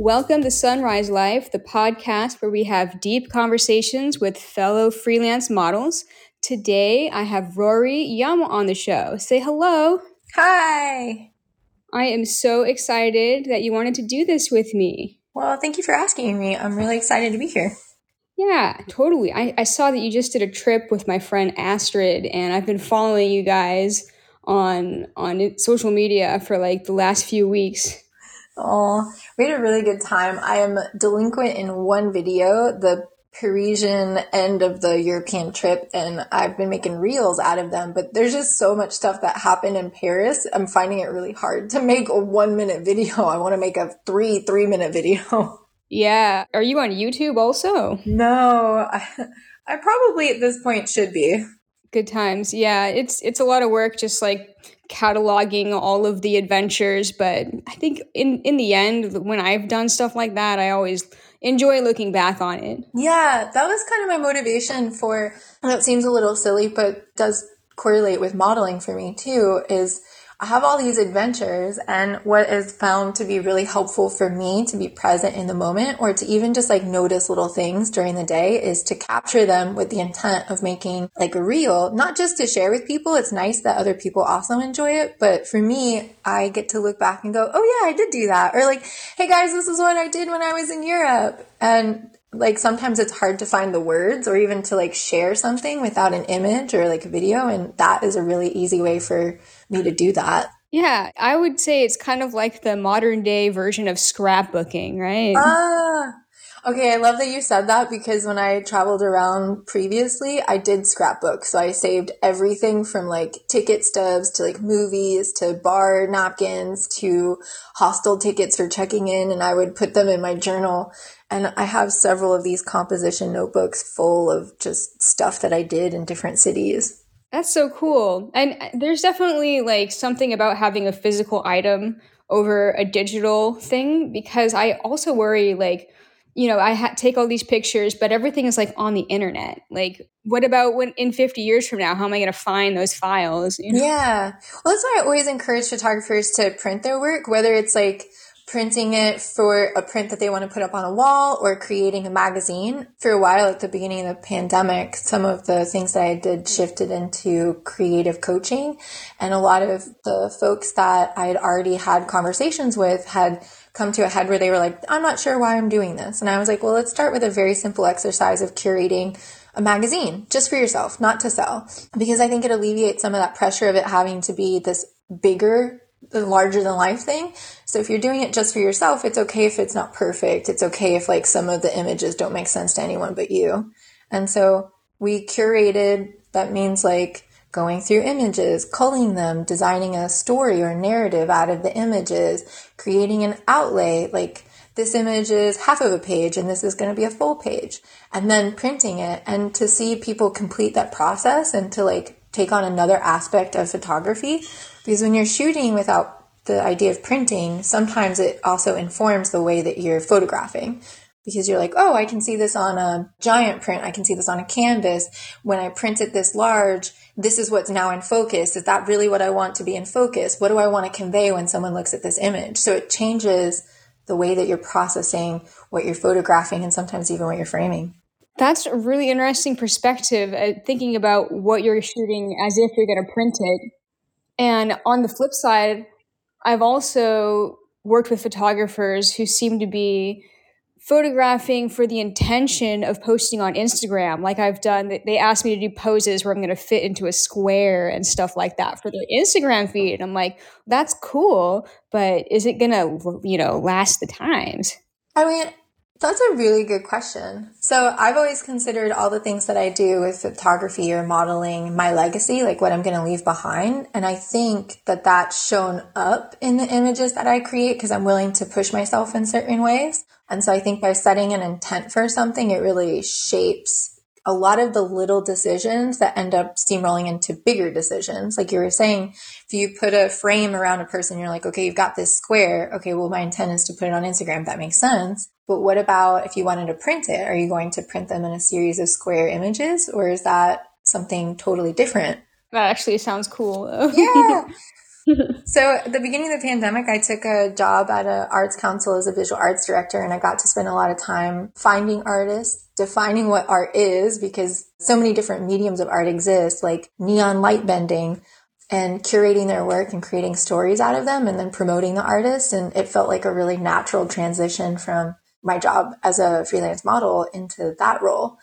Welcome to Sunrise Life, the podcast where we have deep conversations with fellow freelance models. Today, I have Roarie Yum on the show. Say hello. Hi. I am so excited that you wanted to do this with me. Well, thank you for asking me. I'm really excited to be here. Yeah, totally. I, I saw that you just did a trip with my friend Astrid, and I've been following you guys on on social media for like the last few weeks. Oh, we had a really good time. I am delinquent in one video, the Parisian end of the European trip, and I've been making reels out of them. But there's just so much stuff that happened in Paris. I'm finding it really hard to make a one minute video. I want to make a three, three minute video. Yeah. Are you on YouTube also? No, I, I probably at this point should be. Good times. Yeah, it's it's a lot of work just like cataloging all of the adventures, but I think in in the end when I've done stuff like that, I always enjoy looking back on it. Yeah, that was kind of my motivation for it seems a little silly but does correlate with modeling for me too is I have all these adventures and what is found to be really helpful for me to be present in the moment or to even just like notice little things during the day is to capture them with the intent of making like a reel, not just to share with people. It's nice that other people also enjoy it. But for me, I get to look back and go, Oh yeah, I did do that. Or like, Hey guys, this is what I did when I was in Europe. And like sometimes it's hard to find the words or even to like share something without an image or like a video. And that is a really easy way for me to do that. Yeah, I would say it's kind of like the modern day version of scrapbooking, right? Ah, okay. I love that you said that because when I traveled around previously, I did scrapbook. So I saved everything from like ticket stubs to like movies to bar napkins to hostel tickets for checking in, and I would put them in my journal. And I have several of these composition notebooks full of just stuff that I did in different cities. That's so cool. And uh, there's definitely like something about having a physical item over a digital thing because I also worry like you know, I ha- take all these pictures, but everything is like on the internet. Like, what about when in 50 years from now, how am I going to find those files? You know? Yeah. Well, that's why I always encourage photographers to print their work, whether it's like printing it for a print that they want to put up on a wall or creating a magazine. For a while at the beginning of the pandemic, some of the things that I did shifted into creative coaching. And a lot of the folks that I had already had conversations with had come to a head where they were like, I'm not sure why I'm doing this. And I was like, well, let's start with a very simple exercise of curating a magazine just for yourself, not to sell. Because I think it alleviates some of that pressure of it having to be this bigger the larger than life thing. So if you're doing it just for yourself, it's okay if it's not perfect. It's okay if like some of the images don't make sense to anyone but you. And so we curated, that means like going through images, culling them, designing a story or narrative out of the images, creating an outlay, like this image is half of a page and this is going to be a full page and then printing it and to see people complete that process and to like take on another aspect of photography because when you're shooting without the idea of printing, sometimes it also informs the way that you're photographing because you're like, oh, I can see this on a giant print. I can see this on a canvas. When I print it this large, this is what's now in focus. Is that really what I want to be in focus? What do I want to convey when someone looks at this image? So it changes the way that you're processing what you're photographing and sometimes even what you're framing. That's a really interesting perspective, uh, thinking about what you're shooting as if you're going to print it. And on the flip side, I've also worked with photographers who seem to be photographing for the intention of posting on Instagram. Like I've done, they asked me to do poses where I'm going to fit into a square and stuff like that for their Instagram feed. And I'm like, that's cool, but is it going to, you know, last the times? I mean, that's a really good question. So I've always considered all the things that I do with photography or modeling my legacy, like what I'm going to leave behind. And I think that that's shown up in the images that I create because I'm willing to push myself in certain ways. And so I think by setting an intent for something, it really shapes a lot of the little decisions that end up steamrolling into bigger decisions. Like you were saying, if you put a frame around a person, you're like, okay, you've got this square. Okay, well, my intent is to put it on Instagram. That makes sense. But what about if you wanted to print it? Are you going to print them in a series of square images or is that something totally different? That actually sounds cool. Though. Yeah. so at the beginning of the pandemic, I took a job at an arts council as a visual arts director, and I got to spend a lot of time finding artists, defining what art is, because so many different mediums of art exist, like neon light bending, and curating their work and creating stories out of them and then promoting the artist. And it felt like a really natural transition from my job as a freelance model into that role.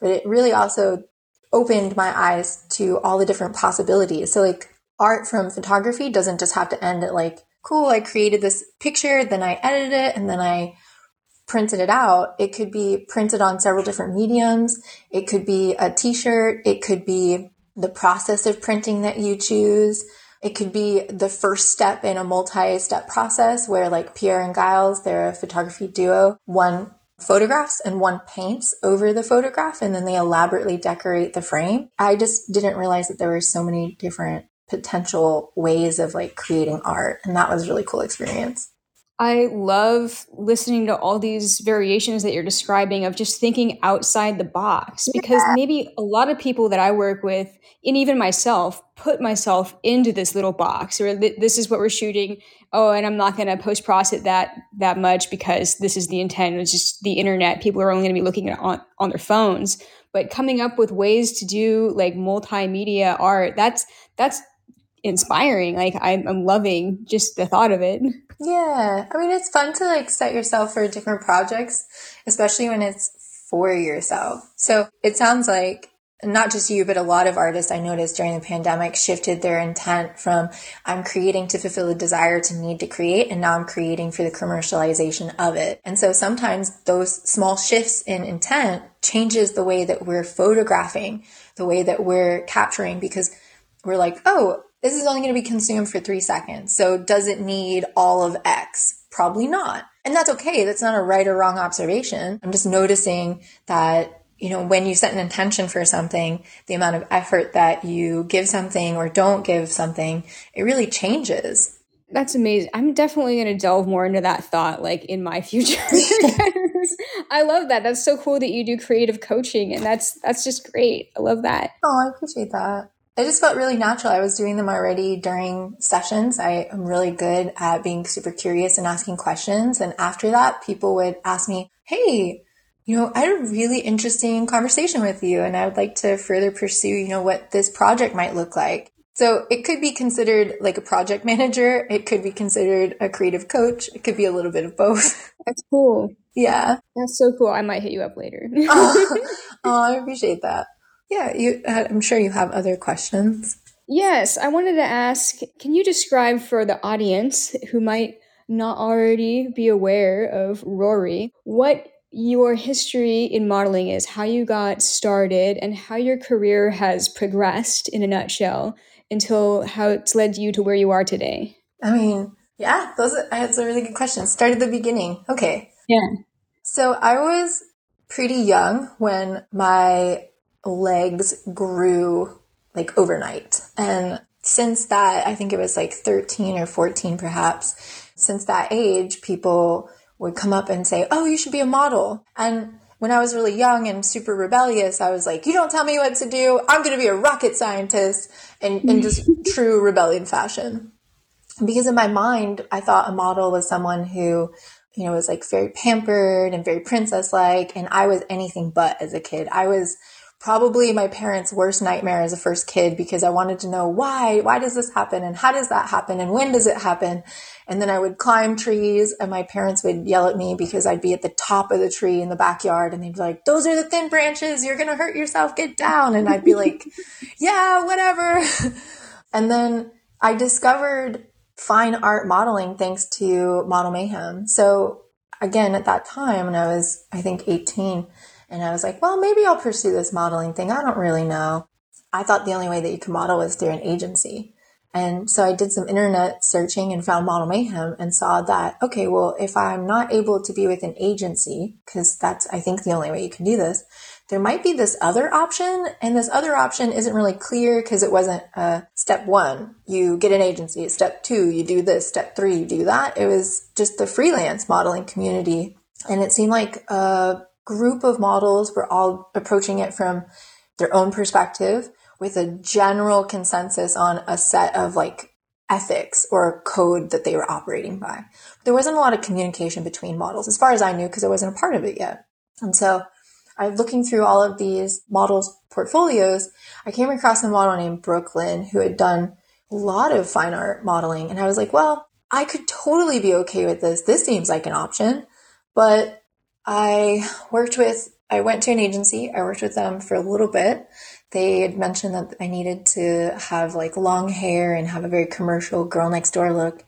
But it really also opened my eyes to all the different possibilities. So like art from photography doesn't just have to end at like, cool, I created this picture, then I edited it, and then I printed it out. It could be printed on several different mediums. It could be a t-shirt. It could be the process of printing that you choose. It could be the first step in a multi-step process where like Pierre and Gilles, they're a photography duo. One photographs and one paints over the photograph and then they elaborately decorate the frame. I just didn't realize that there were so many different potential ways of like creating art and that was really cool experience. I love listening to all these variations that you're describing of just thinking outside the box because yeah. maybe a lot of people that I work with, and even myself, put myself into this little box or this is what we're shooting. Oh, and I'm not going to post process that that much because this is the intent. It's just the internet. People are only going to be looking at on on their phones. But coming up with ways to do like multimedia art, that's that's inspiring. Like I'm, I'm loving just the thought of it. Yeah. I mean, it's fun to like set yourself for different projects, especially when it's for yourself. So it sounds like not just you, but a lot of artists I noticed during the pandemic shifted their intent from I'm creating to fulfill a desire to need to create, and now I'm creating for the commercialization of it. And so sometimes those small shifts in intent changes the way that we're photographing, the way that we're capturing, because we're like, oh, this is only going to be consumed for three seconds. So does it need all of X? Probably not. And that's okay. That's not a right or wrong observation. I'm just noticing that you know, when you set an intention for something, the amount of effort that you give something or don't give something, it really changes. That's amazing. I'm definitely going to delve more into that thought like in my future. I love that. That's so cool that you do creative coaching and that's that's just great. I love that. Oh, I appreciate that. It just felt really natural. I was doing them already during sessions. I am really good at being super curious and asking questions. And after that, people would ask me, Hey, you know, I had a really interesting conversation with you and I would like to further pursue, you know, what this project might look like. So it could be considered like a project manager. It could be considered a creative coach. It could be a little bit of both. That's cool. Yeah. That's so cool. I might hit you up later. oh, oh, I appreciate that. Yeah, you. Uh, I'm sure you have other questions. Yes, I wanted to ask. Can you describe for the audience who might not already be aware of Roarie what your history in modeling is, how you got started, and how your career has progressed in a nutshell until how it's led you to where you are today? I mean, yeah, those are, that's a really good question. Start at the beginning. Okay. Yeah. So I was pretty young when my legs grew like overnight. And since that, I think it was like 13 or 14 perhaps, since that age, people would come up and say, Oh, you should be a model. And when I was really young and super rebellious, I was like, You don't tell me what to do. I'm going to be a rocket scientist in, in just true rebellion fashion. Because in my mind, I thought a model was someone who, you know, was like very pampered and very princess like. And I was anything but as a kid. I was probably my parents' worst nightmare as a first kid because I wanted to know why, why does this happen and how does that happen and when does it happen? And then I would climb trees and my parents would yell at me because I'd be at the top of the tree in the backyard and they'd be like, those are the thin branches. You're going to hurt yourself. Get down. And I'd be like, yeah, whatever. and then I discovered fine art modeling thanks to Model Mayhem. So again, at that time when I was, I think 18, and I was like, well, maybe I'll pursue this modeling thing. I don't really know. I thought the only way that you could model was through an agency. And so I did some internet searching and found Model Mayhem and saw that, okay, well, if I'm not able to be with an agency, because that's, I think, the only way you can do this, there might be this other option. And this other option isn't really clear because it wasn't uh, step one, you get an agency. Step two, you do this. Step three, you do that. It was just the freelance modeling community. And it seemed like a group of models were all approaching it from their own perspective with a general consensus on a set of like ethics or code that they were operating by. There wasn't a lot of communication between models, as far as I knew, because I wasn't a part of it yet. And so I looking through all of these models portfolios, I came across a model named Brooklyn who had done a lot of fine art modeling. And I was like, well, I could totally be okay with this. This seems like an option. But I worked with, I went to an agency. I worked with them for a little bit. They had mentioned that I needed to have like long hair and have a very commercial girl next door look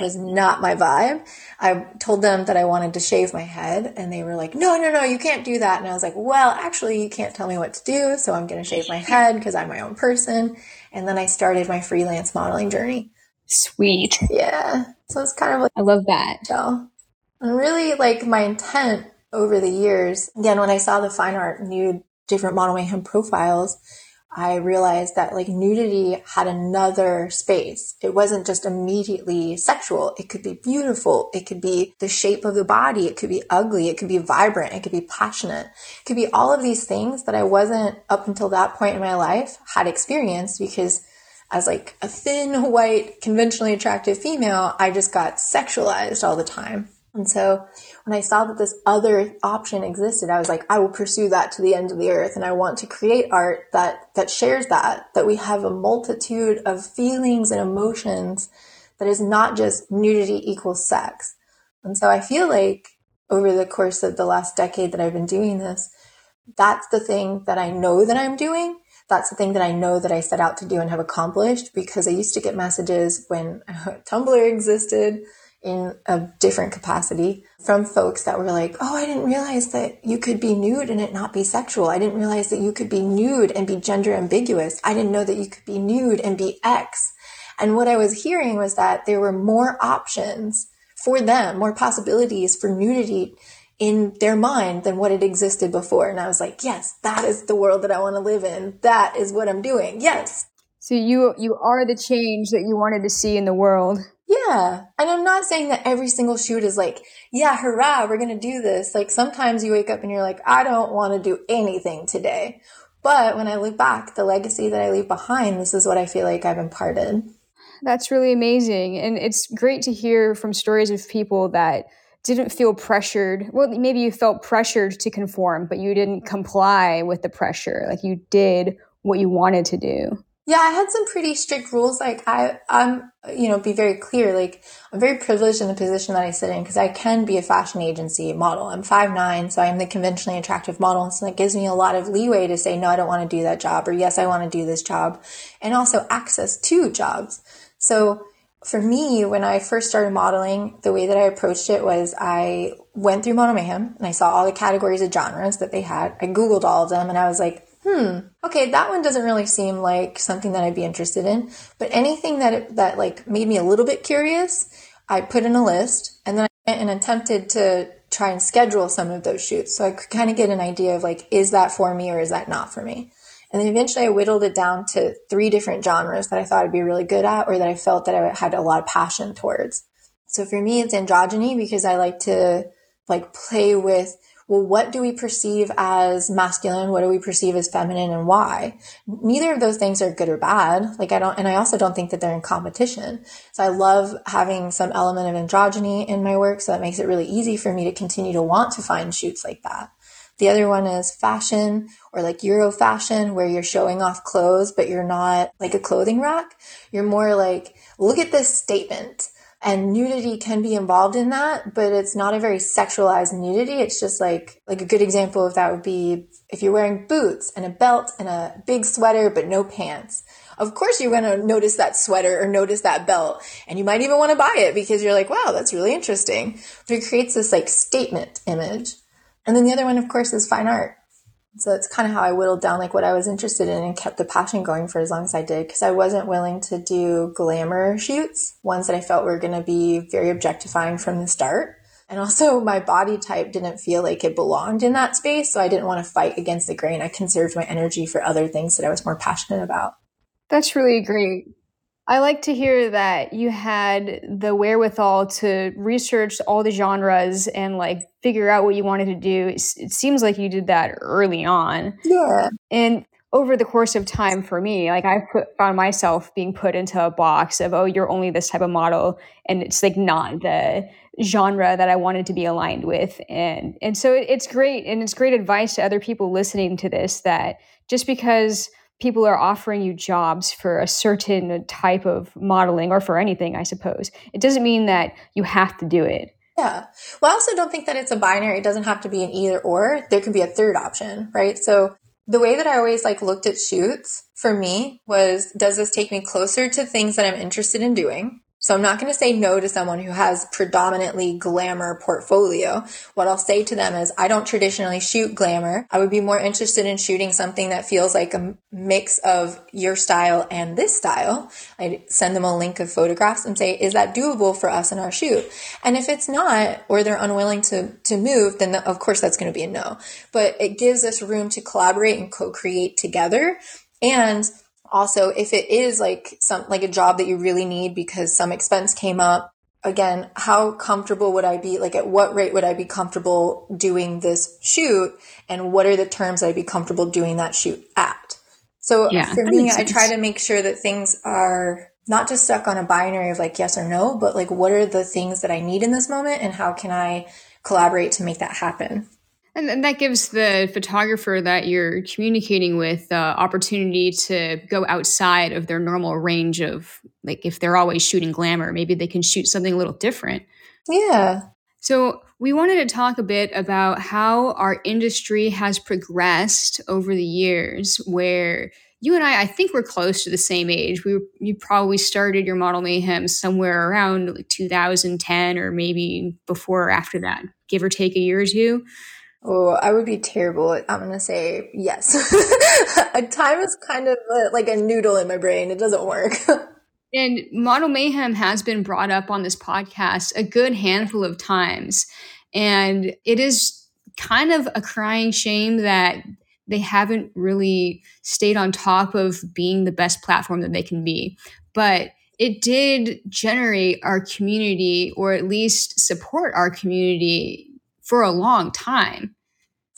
was not my vibe. I told them that I wanted to shave my head and they were like, no, no, no, you can't do that. And I was like, well, actually you can't tell me what to do. So I'm going to shave my head because I'm my own person. And then I started my freelance modeling journey. Sweet. Yeah. So it's kind of like, I love that. So, and really like my intent over the years, again, when I saw the fine art nude different model mayhem profiles, I realized that like nudity had another space. It wasn't just immediately sexual. It could be beautiful. It could be the shape of the body. It could be ugly. It could be vibrant. It could be passionate. It could be all of these things that I wasn't up until that point in my life had experienced because as like a thin, white, conventionally attractive female, I just got sexualized all the time. And so when I saw that this other option existed, I was like, I will pursue that to the end of the earth. And I want to create art that, that shares that, that we have a multitude of feelings and emotions that is not just nudity equals sex. And so I feel like over the course of the last decade that I've been doing this, that's the thing that I know that I'm doing. That's the thing that I know that I set out to do and have accomplished because I used to get messages when Tumblr existed in a different capacity from folks that were like, Oh, I didn't realize that you could be nude and it not be sexual. I didn't realize that you could be nude and be gender ambiguous. I didn't know that you could be nude and be X. And what I was hearing was that there were more options for them, more possibilities for nudity in their mind than what had existed before. And I was like, yes, that is the world that I want to live in. That is what I'm doing. Yes. So you you are the change that you wanted to see in the world. Yeah. And I'm not saying that every single shoot is like, yeah, hurrah, we're going to do this. Like sometimes you wake up and you're like, I don't want to do anything today. But when I look back, the legacy that I leave behind, this is what I feel like I've imparted. That's really amazing. And it's great to hear from stories of people that didn't feel pressured. Well, maybe you felt pressured to conform, but you didn't mm-hmm. comply with the pressure. Like you did what you wanted to do. Yeah, I had some pretty strict rules. Like I, I'm, you know, be very clear. Like I'm very privileged in the position that I sit in because I can be a fashion agency model. I'm five nine, so I'm the conventionally attractive model. So that gives me a lot of leeway to say, no, I don't want to do that job, or yes, I want to do this job, and also access to jobs. So for me, when I first started modeling, the way that I approached it was I went through Model Mayhem and I saw all the categories of genres that they had. I Googled all of them and I was like, hmm, okay, that one doesn't really seem like something that I'd be interested in. But anything that that like made me a little bit curious, I put in a list, and then I went and attempted to try and schedule some of those shoots, so I could kind of get an idea of like, is that for me or is that not for me? And then eventually I whittled it down to three different genres that I thought I'd be really good at or that I felt that I had a lot of passion towards. So for me, it's androgyny because I like to like play with well, what do we perceive as masculine? What do we perceive as feminine and why? Neither of those things are good or bad. Like I don't, and I also don't think that they're in competition. So I love having some element of androgyny in my work. So that makes it really easy for me to continue to want to find shoots like that. The other one is fashion or like Euro fashion where you're showing off clothes, but you're not like a clothing rack. You're more like, look at this statement and nudity can be involved in that, but it's not a very sexualized nudity. It's just like, like a good example of that would be if you're wearing boots and a belt and a big sweater, but no pants. Of course, you're going to notice that sweater or notice that belt, and you might even want to buy it because you're like, wow, that's really interesting. But it creates this like statement image. And then the other one, of course, is fine art. So it's kind of how I whittled down like what I was interested in and kept the passion going for as long as I did because I wasn't willing to do glamour shoots, ones that I felt were going to be very objectifying from the start. And also my body type didn't feel like it belonged in that space, so I didn't want to fight against the grain. I conserved my energy for other things that I was more passionate about. That's really great. I like to hear that you had the wherewithal to research all the genres and like figure out what you wanted to do. It, it seems like you did that early on. Yeah. And over the course of time for me, like I put, found myself being put into a box of, oh, you're only this type of model. And it's like not the genre that I wanted to be aligned with. And, and so it's great. And it's great advice to other people listening to this that just because people are offering you jobs for a certain type of modeling or for anything, I suppose, it doesn't mean that you have to do it. Yeah. Well, I also don't think that it's a binary. It doesn't have to be an either or. There can be a third option, right? So the way that I always like looked at shoots for me was does this take me closer to things that I'm interested in doing? So I'm not going to say no to someone who has predominantly glamour portfolio. What I'll say to them is I don't traditionally shoot glamour. I would be more interested in shooting something that feels like a mix of your style and this style. I send them a link of photographs and say, is that doable for us in our shoot? And if it's not, or they're unwilling to, to move, then the, of course that's going to be a no. But it gives us room to collaborate and co-create together. And also if it is like some like a job that you really need because some expense came up again how comfortable would i be like at what rate would i be comfortable doing this shoot? And what are the terms i'd be comfortable doing that shoot at? So yeah, for me i try to make sure that things are not just stuck on a binary of like yes or no but like what are the things that i need in this moment and how can i collaborate to make that happen and, and that gives the photographer that you're communicating with the uh, opportunity to go outside of their normal range of, like, if they're always shooting glamour, maybe they can shoot something a little different. Yeah. So, we wanted to talk a bit about how our industry has progressed over the years, where you and I, I think we're close to the same age. We you probably started your model mayhem somewhere around like 2010 or maybe before or after that, give or take a year or two. Oh, I would be terrible. I'm to say yes. a time is kind of a, like a noodle in my brain. It doesn't work. and Model Mayhem has been brought up on this podcast a good handful of times. And it is kind of a crying shame that they haven't really stayed on top of being the best platform that they can be. But it did generate our community or at least support our community for a long time.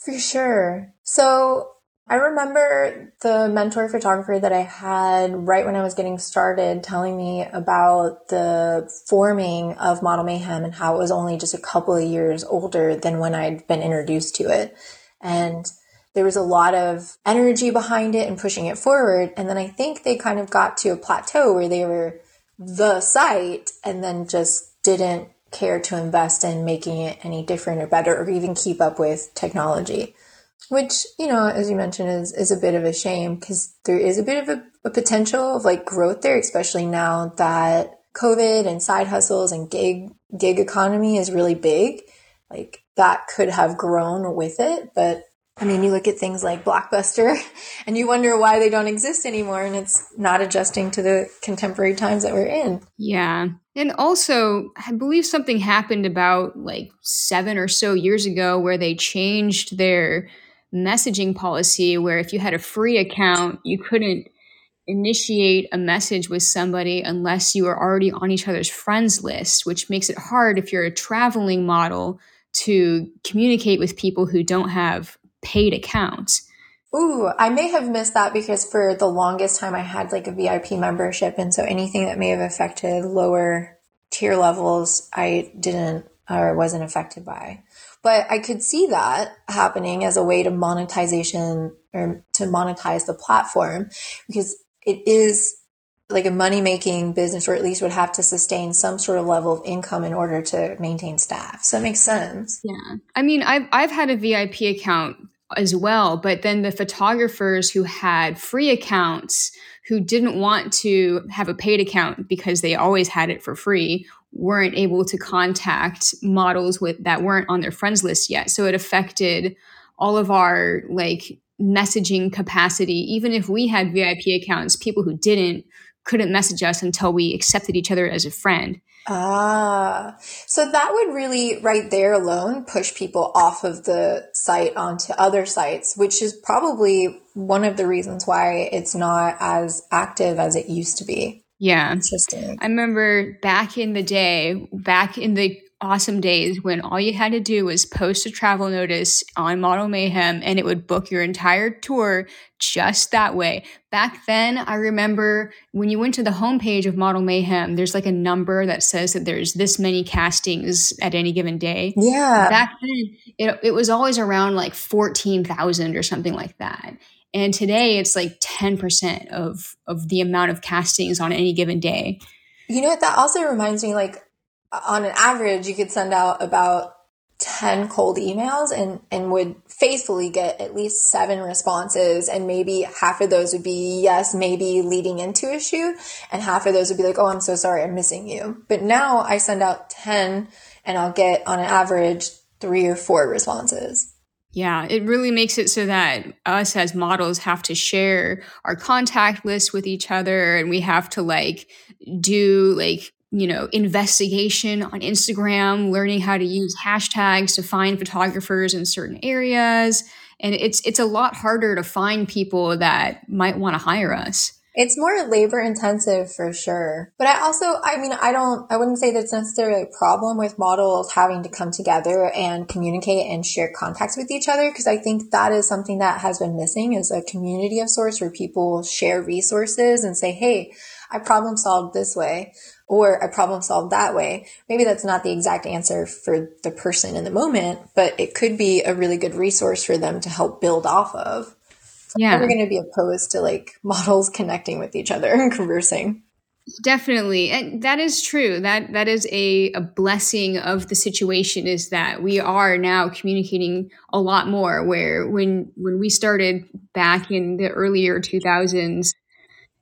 For sure. So I remember the mentor photographer that I had right when I was getting started telling me about the forming of Model Mayhem and how it was only just a couple of years older than when I'd been introduced to it. And there was a lot of energy behind it and pushing it forward. And then I think they kind of got to a plateau where they were the site and then just didn't care to invest in making it any different or better or even keep up with technology which you know as you mentioned is is a bit of a shame because there is a bit of a, a, potential of like growth there especially now that covid and side hustles and gig gig economy is really big. Like that could have grown with it but I mean, you look at things like Blockbuster and you wonder why they don't exist anymore and it's not adjusting to the contemporary times that we're in. Yeah. And also, I believe something happened about like seven or so years ago where they changed their messaging policy where if you had a free account, you couldn't initiate a message with somebody unless you are already on each other's friends list, which makes it hard if you're a traveling model to communicate with people who don't have paid accounts. Ooh, I may have missed that because for the longest time I had like a VIP membership. And so anything that may have affected lower tier levels, I didn't or wasn't affected by. But I could see that happening as a way to monetization or to monetize the platform because it is like a money making business or at least would have to sustain some sort of level of income in order to maintain staff. So it makes sense. Yeah. I mean, I've, I've had a VIP account as well. But then the photographers who had free accounts who didn't want to have a paid account because they always had it for free weren't able to contact models with that weren't on their friends list yet. So it affected all of our like messaging capacity. Even if we had VIP accounts, people who didn't couldn't message us until we accepted each other as a friend. Ah, so that would really, right there alone, push people off of the site onto other sites, which is probably one of the reasons why it's not as active as it used to be. Yeah. Interesting. I remember back in the day, back in the awesome days when all you had to do was post a travel notice on Model Mayhem and it would book your entire tour just that way. Back then, I remember when you went to the homepage of Model Mayhem, there's like a number that says that there's this many castings at any given day. Yeah. Back then, it, it was always around like 14,000 or something like that. And today it's like 10% of, of the amount of castings on any given day. You know what? That also reminds me like on an average, you could send out about 10 cold emails and, and would faithfully get at least seven responses. And maybe half of those would be yes, maybe leading into a shoot. And half of those would be like, oh, I'm so sorry, I'm missing you. But now I send out 10 and I'll get on an average three or four responses. Yeah, it really makes it so that us as models have to share our contact list with each other and we have to like do like you know investigation on instagram learning how to use hashtags to find photographers in certain areas and it's it's a lot harder to find people that might want to hire us it's more labor intensive for sure. But I also, I mean, I don't, I wouldn't say that's necessarily a problem with models having to come together and communicate and share contacts with each other. Cause I think that is something that has been missing is a community of sorts where people share resources and say, Hey, I problem solved this way or I problem solved that way. Maybe that's not the exact answer for the person in the moment, but it could be a really good resource for them to help build off of yeah. Never going to be opposed to like models connecting with each other and conversing. Definitely. And that is true. That that is a, a blessing of the situation is that we are now communicating a lot more where when when we started back in the earlier 2000s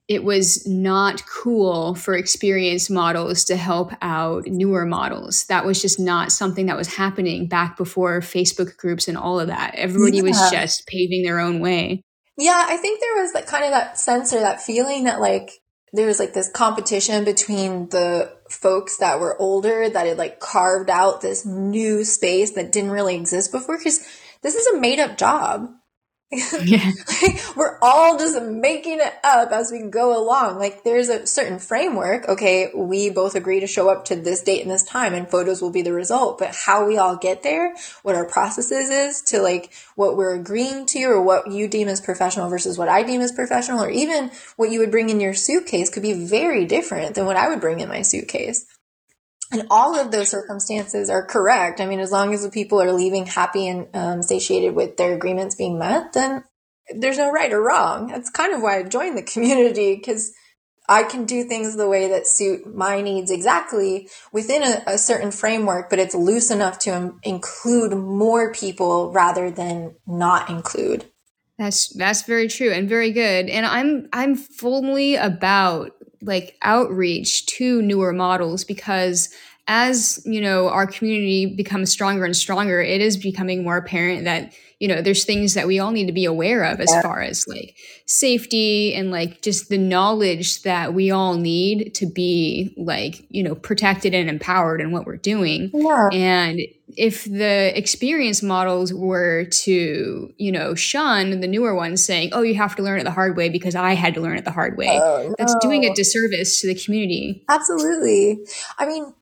it was not cool for experienced models to help out newer models. That was just not something that was happening back before Facebook groups and all of that. Everybody yeah. was just paving their own way. Yeah, I think there was that kind of that sense or that feeling that like there was like this competition between the folks that were older that had like carved out this new space that didn't really exist before because this is a made up job. Yeah. like, we're all just making it up as we go along. Like there's a certain framework. Okay, we both agree to show up to this date and this time and photos will be the result. But how we all get there, what our processes is to like what we're agreeing to or what you deem as professional versus what I deem as professional or even what you would bring in your suitcase could be very different than what I would bring in my suitcase. And all of those circumstances are correct. I mean, as long as the people are leaving happy and um, satiated with their agreements being met, then there's no right or wrong. That's kind of why I joined the community because I can do things the way that suit my needs exactly within a, a certain framework, but it's loose enough to Im- include more people rather than not include. That's that's very true and very good. And I'm I'm fully about like outreach to newer models because as you know our community becomes stronger and stronger it is becoming more apparent that you know there's things that we all need to be aware of as yeah. far as like safety and like just the knowledge that we all need to be like you know protected and empowered in what we're doing yeah. and if the experience models were to you know shun the newer ones saying oh you have to learn it the hard way because i had to learn it the hard way oh, no. that's doing a disservice to the community absolutely i mean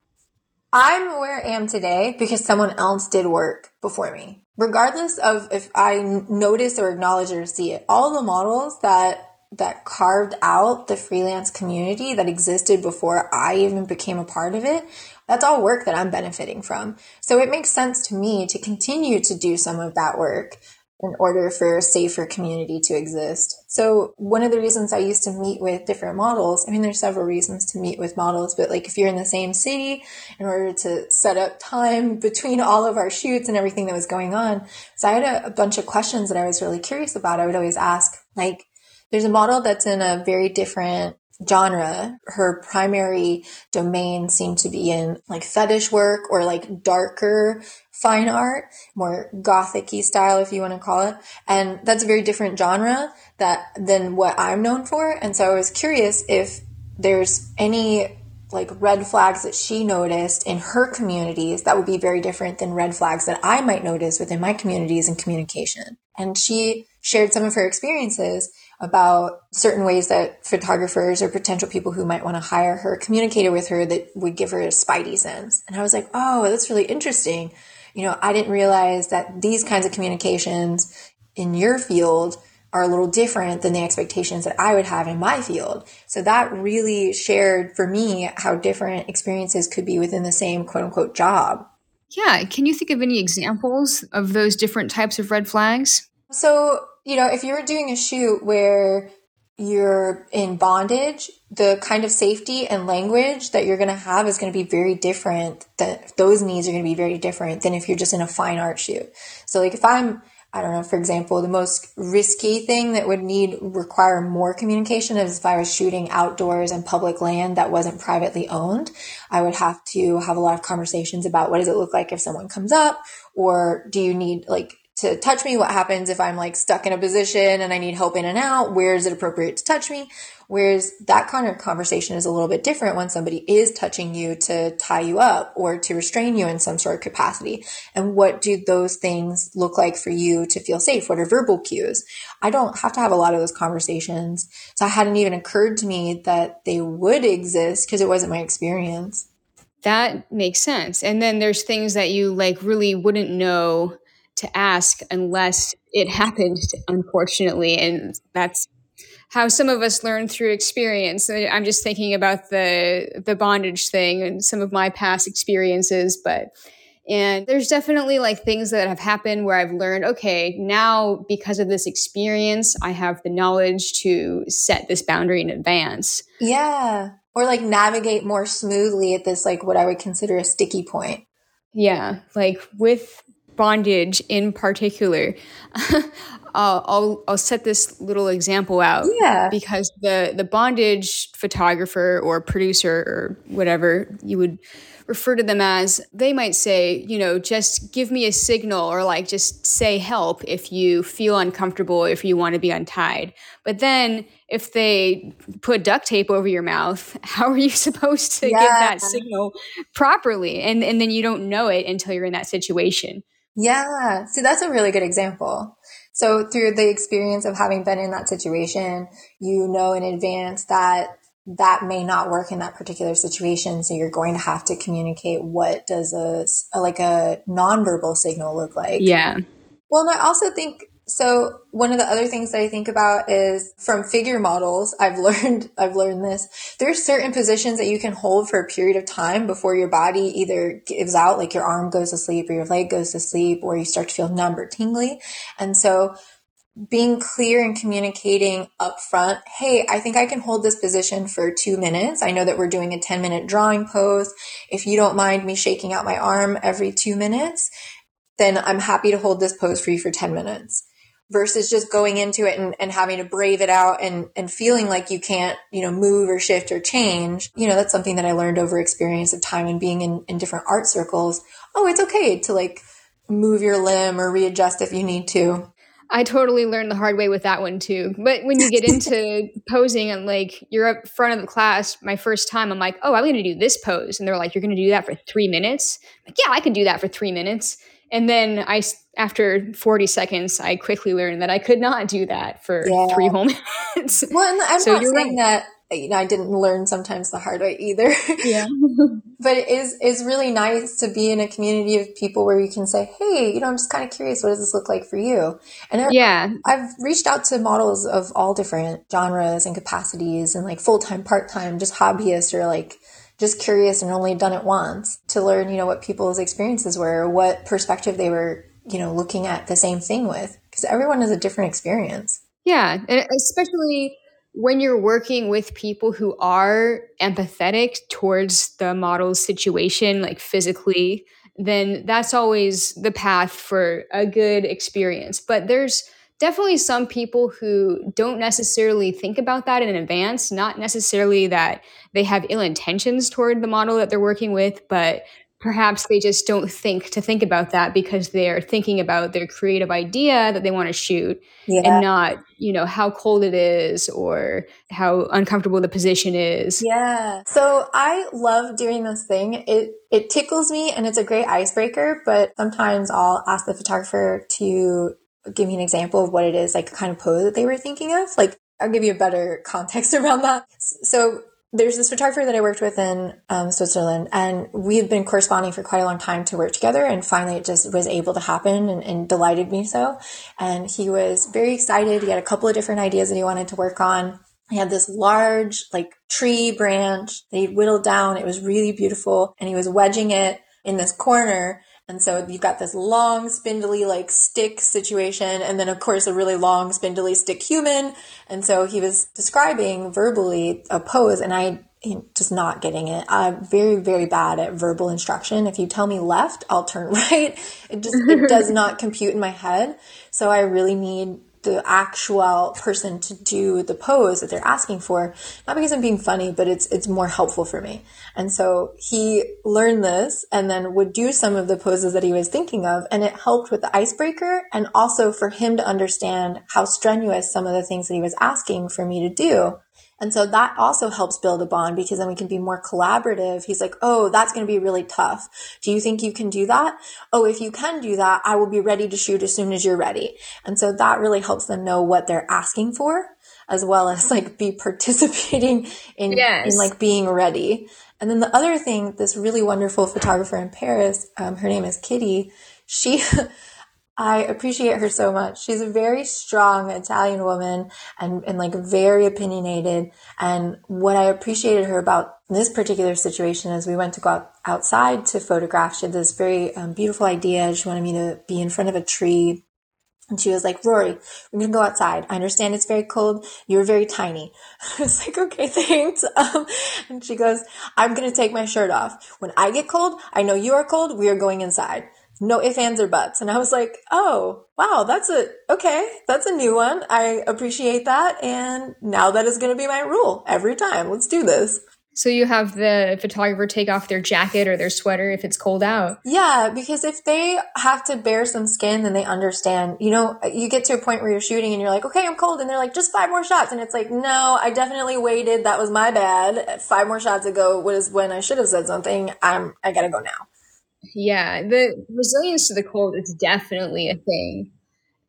i'm where i am today because someone else did work before me regardless of if I notice or acknowledge or see it, all the models that that carved out the freelance community that existed before I even became a part of it, that's all work that I'm benefiting from. So it makes sense to me to continue to do some of that work in order for a safer community to exist. So one of the reasons I used to meet with different models, I mean, there's several reasons to meet with models, but like if you're in the same city, in order to set up time between all of our shoots and everything that was going on. So I had a, a bunch of questions that I was really curious about. I would always ask, like, there's a model that's in a very different genre. Her primary domain seemed to be in like fetish work or like darker fine art, more gothicy style, if you want to call it. And that's a very different genre that than what I'm known for. And so I was curious if there's any like red flags that she noticed in her communities that would be very different than red flags that I might notice within my communities and communication. And she shared some of her experiences about certain ways that photographers or potential people who might want to hire her communicated with her that would give her a spidey sense. And I was like, oh, that's really interesting. You know, I didn't realize that these kinds of communications in your field are a little different than the expectations that I would have in my field. So that really shared for me how different experiences could be within the same quote unquote job. Yeah. Can you think of any examples of those different types of red flags? So, you know, if you're doing a shoot where you're in bondage, the kind of safety and language that you're going to have is going to be very different. That those needs are going to be very different than if you're just in a fine art shoot. So, like if I'm I don't know, for example, the most risky thing that would need require more communication is if I was shooting outdoors and public land that wasn't privately owned. I would have to have a lot of conversations about what does it look like if someone comes up or do you need like to touch me? What happens if I'm like stuck in a position and I need help in and out? Where is it appropriate to touch me? Whereas that kind of conversation is a little bit different when somebody is touching you to tie you up or to restrain you in some sort of capacity. And what do those things look like for you to feel safe? What are verbal cues? I don't have to have a lot of those conversations. So it hadn't even occurred to me that they would exist because it wasn't my experience. That makes sense. And then there's things that you like really wouldn't know to ask unless it happened, unfortunately. And that's how some of us learn through experience. I'm just thinking about the the bondage thing and some of my past experiences, but and there's definitely like things that have happened where I've learned, okay, now because of this experience, I have the knowledge to set this boundary in advance. Yeah. Or like navigate more smoothly at this like what I would consider a sticky point. Yeah, like with bondage in particular. I'll, I'll, I'll set this little example out. Yeah. Because the the bondage photographer or producer or whatever you would refer to them as, they might say, you know, just give me a signal or like just say help if you feel uncomfortable, if you want to be untied. But then if they put duct tape over your mouth, how are you supposed to yeah. give that signal properly? And and then you don't know it until you're in that situation. Yeah. See, that's a really good example. So through the experience of having been in that situation, you know in advance that that may not work in that particular situation. So you're going to have to communicate what does a, a like a nonverbal signal look like. Yeah. Well, and I also think so one of the other things that I think about is from figure models, I've learned, I've learned this. There's certain positions that you can hold for a period of time before your body either gives out, like your arm goes to sleep or your leg goes to sleep or you start to feel numb or tingly. And so being clear and communicating up front, hey, I think I can hold this position for two minutes. I know that we're doing a 10 minute drawing pose. If you don't mind me shaking out my arm every two minutes, then I'm happy to hold this pose for you for 10 minutes versus just going into it and, and having to brave it out and, and feeling like you can't, you know, move or shift or change. You know, that's something that I learned over experience of time and being in, in different art circles. Oh, it's okay to like move your limb or readjust if you need to. I totally learned the hard way with that one too. But when you get into posing and like you're up front of the class, my first time, I'm like, oh, I'm going to do this pose. And they're like, you're going to do that for three minutes? I'm like, yeah, I can do that for three minutes. And then I, after 40 seconds, I quickly learned that I could not do that for yeah. three whole minutes. Well, I'm so not saying right. that you know, I didn't learn sometimes the hard way either. Yeah. but it is is really nice to be in a community of people where you can say, "Hey, you know, I'm just kind of curious. What does this look like for you?" And there, yeah, I've reached out to models of all different genres and capacities, and like full time, part time, just hobbyists or like just curious and only done it once to learn, you know, what people's experiences were, what perspective they were, you know, looking at the same thing with. Because everyone has a different experience. Yeah. And especially when you're working with people who are empathetic towards the model's situation, like physically, then that's always the path for a good experience. But there's definitely some people who don't necessarily think about that in advance, not necessarily that they have ill intentions toward the model that they're working with, but perhaps they just don't think to think about that because they're thinking about their creative idea that they want to shoot yeah. and not you know how cold it is or how uncomfortable the position is. Yeah. So i love doing this thing. It it tickles me and it's a great icebreaker but sometimes i'll ask the photographer to give me an example of what it is, like kind of pose that they were thinking of. Like I'll give you a better context around that. So there's this photographer that I worked with in um, Switzerland, and we've been corresponding for quite a long time to work together. And finally, it just was able to happen and, and, delighted me so. And he was very excited. He had a couple of different ideas that he wanted to work on. He had this large, like, tree branch that he'd whittled down. It was really beautiful. And he was wedging it in this corner and so you've got this long, spindly, like stick situation, and then of course a really long, spindly stick human. And so he was describing verbally a pose, and I just not getting it. I'm very, very bad at verbal instruction. If you tell me left, I'll turn right. It just it does not compute in my head. So I really need the actual person to do the pose that they're asking for. Not because I'm being funny, but it's it's more helpful for me. And so he learned this and then would do some of the poses that he was thinking of, and it helped with the icebreaker and also for him to understand how strenuous some of the things that he was asking for me to do and so that also helps build a bond because then we can be more collaborative. He's like, Oh, that's going to be really tough. Do you think you can do that? Oh, if you can do that, I will be ready to shoot as soon as you're ready. And so that really helps them know what they're asking for as well as like be participating in, yes. in like being ready. And then the other thing, this really wonderful photographer in Paris, um, her name is Kitty. She, I appreciate her so much. She's a very strong Italian woman and, and like very opinionated. And what I appreciated her about this particular situation is we went to go out, outside to photograph. She had this very um, beautiful idea. She wanted me to be in front of a tree. And she was like, Roarie, we're going to go outside. I understand it's very cold. You're very tiny. I was like, okay, thanks. Um, and she goes, I'm going to take my shirt off. When I get cold, I know you are cold. We are going inside no ifs, ands, or buts. And I was like, oh, wow, that's a, okay, that's a new one. I appreciate that. And now that is going to be my rule every time. Let's do this. So you have the photographer take off their jacket or their sweater if it's cold out. Yeah, because if they have to bear some skin, then they understand. You know, you get to a point where you're shooting and you're like, okay, I'm cold. And they're like, just five more shots. And it's like, no, I definitely waited. That was my bad. Five more shots ago was when I should have said something. I'm, I gotta go now. Yeah, the resilience to the cold is definitely a thing.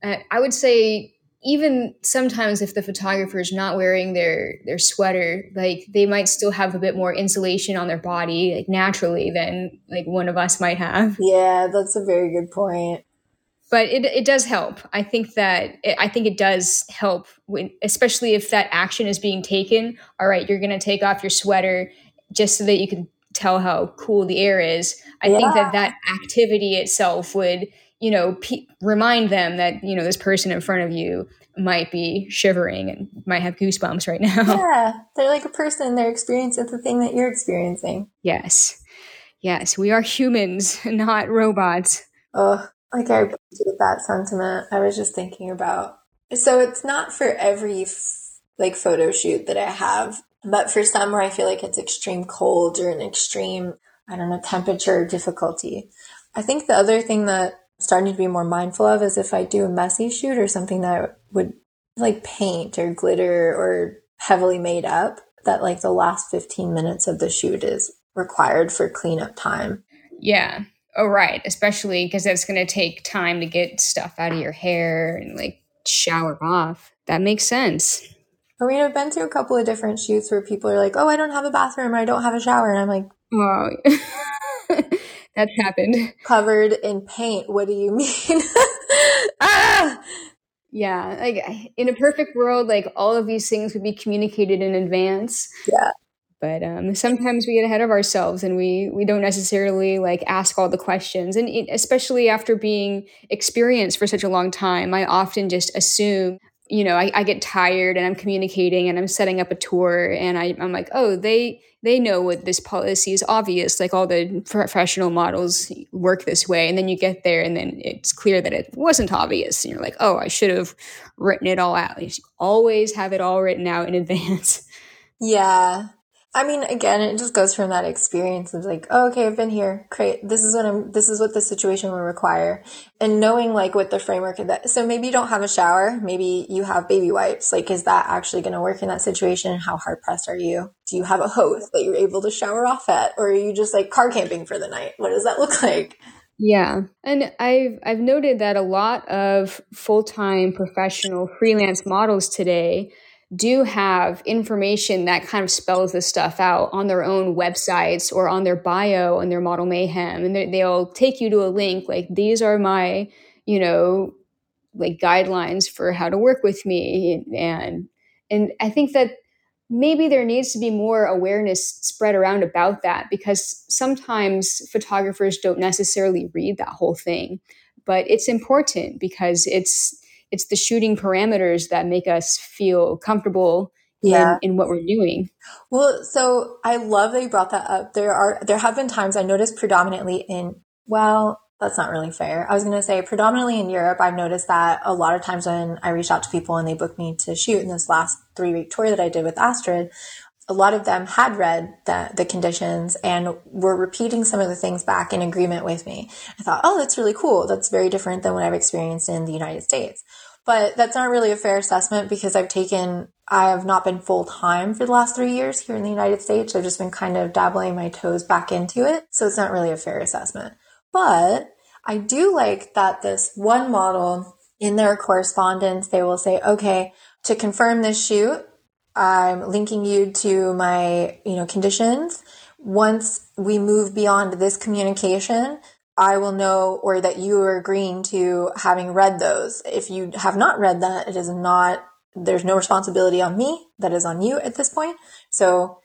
Uh, I would say even sometimes if the photographer is not wearing their their sweater, like they might still have a bit more insulation on their body, like naturally, than like one of us might have. Yeah, that's a very good point. But it it does help. I think that it, I think it does help, when, especially if that action is being taken. All right, you're going to take off your sweater just so that you can tell how cool the air is. I yeah. think that that activity itself would, you know, pe- remind them that, you know, this person in front of you might be shivering and might have goosebumps right now. Yeah. They're like a person, they're experiencing the thing that you're experiencing. Yes. Yes. We are humans, not robots. Oh, like I with that sentiment. I was just thinking about. So it's not for every like photo shoot that I have but for some where I feel like it's extreme cold or an extreme, I don't know, temperature difficulty. I think the other thing that I'm starting to be more mindful of is if I do a messy shoot or something that would like paint or glitter or heavily made up, that like the last 15 minutes of the shoot is required for cleanup time. Yeah. Oh, right. Especially because it's going to take time to get stuff out of your hair and like shower off. That makes sense. I mean, I've been to a couple of different shoots where people are like, "Oh, I don't have a bathroom, or I don't have a shower," and I'm like, "Oh, that's happened." Covered in paint. What do you mean? ah! Yeah, like in a perfect world, like all of these things would be communicated in advance. Yeah. But um, sometimes we get ahead of ourselves and we we don't necessarily like ask all the questions. And it, especially after being experienced for such a long time, I often just assume you know, I, I, get tired and I'm communicating and I'm setting up a tour and I, I'm like, oh, they they know what this policy is obvious. Like all the professional models work this way, and then you get there and then it's clear that it wasn't obvious, and you're like, oh, I should have written it all out. You always have it all written out in advance. Yeah, I mean, again, it just goes from that experience of like, oh, okay, I've been here. Great. This is what I'm, this is what the situation will require. And knowing like what the framework of that. So maybe you don't have a shower. Maybe you have baby wipes. Like, is that actually going to work in that situation? How hard pressed are you? Do you have a hose that you're able to shower off at? Or are you just like car camping for the night? What does that look like? Yeah. And I've I've noted that a lot of full-time professional freelance models today do have information that kind of spells this stuff out on their own websites or on their bio and their model mayhem. And they'll take you to a link like these are my you know like guidelines for how to work with me. And and i think that maybe there needs to be more awareness spread around about that because sometimes photographers don't necessarily read that whole thing. But it's important because it's it's the shooting parameters that make us feel comfortable yeah. in, in what we're doing. Well, so I love that you brought that up. There are there have been times I noticed predominantly in well, that's not really fair. I was going to say predominantly in Europe, I've noticed that a lot of times when I reach out to people and they book me to shoot in this last three week tour that I did with Astrid, a lot of them had read the, the conditions and were repeating some of the things back in agreement with me. I thought, oh, that's really cool. That's very different than what I've experienced in the United States. But that's not really a fair assessment because I've taken, I have not been full time for the last three years here in the United States. I've just been kind of dabbling my toes back into it. So it's not really a fair assessment. But I do like that this one model in their correspondence, they will say, okay, to confirm this shoot, I'm linking you to my, you know, conditions. Once we move beyond this communication, I will know or that you are agreeing to having read those. If you have not read that, it is not, there's no responsibility on me. That is on you at this point. So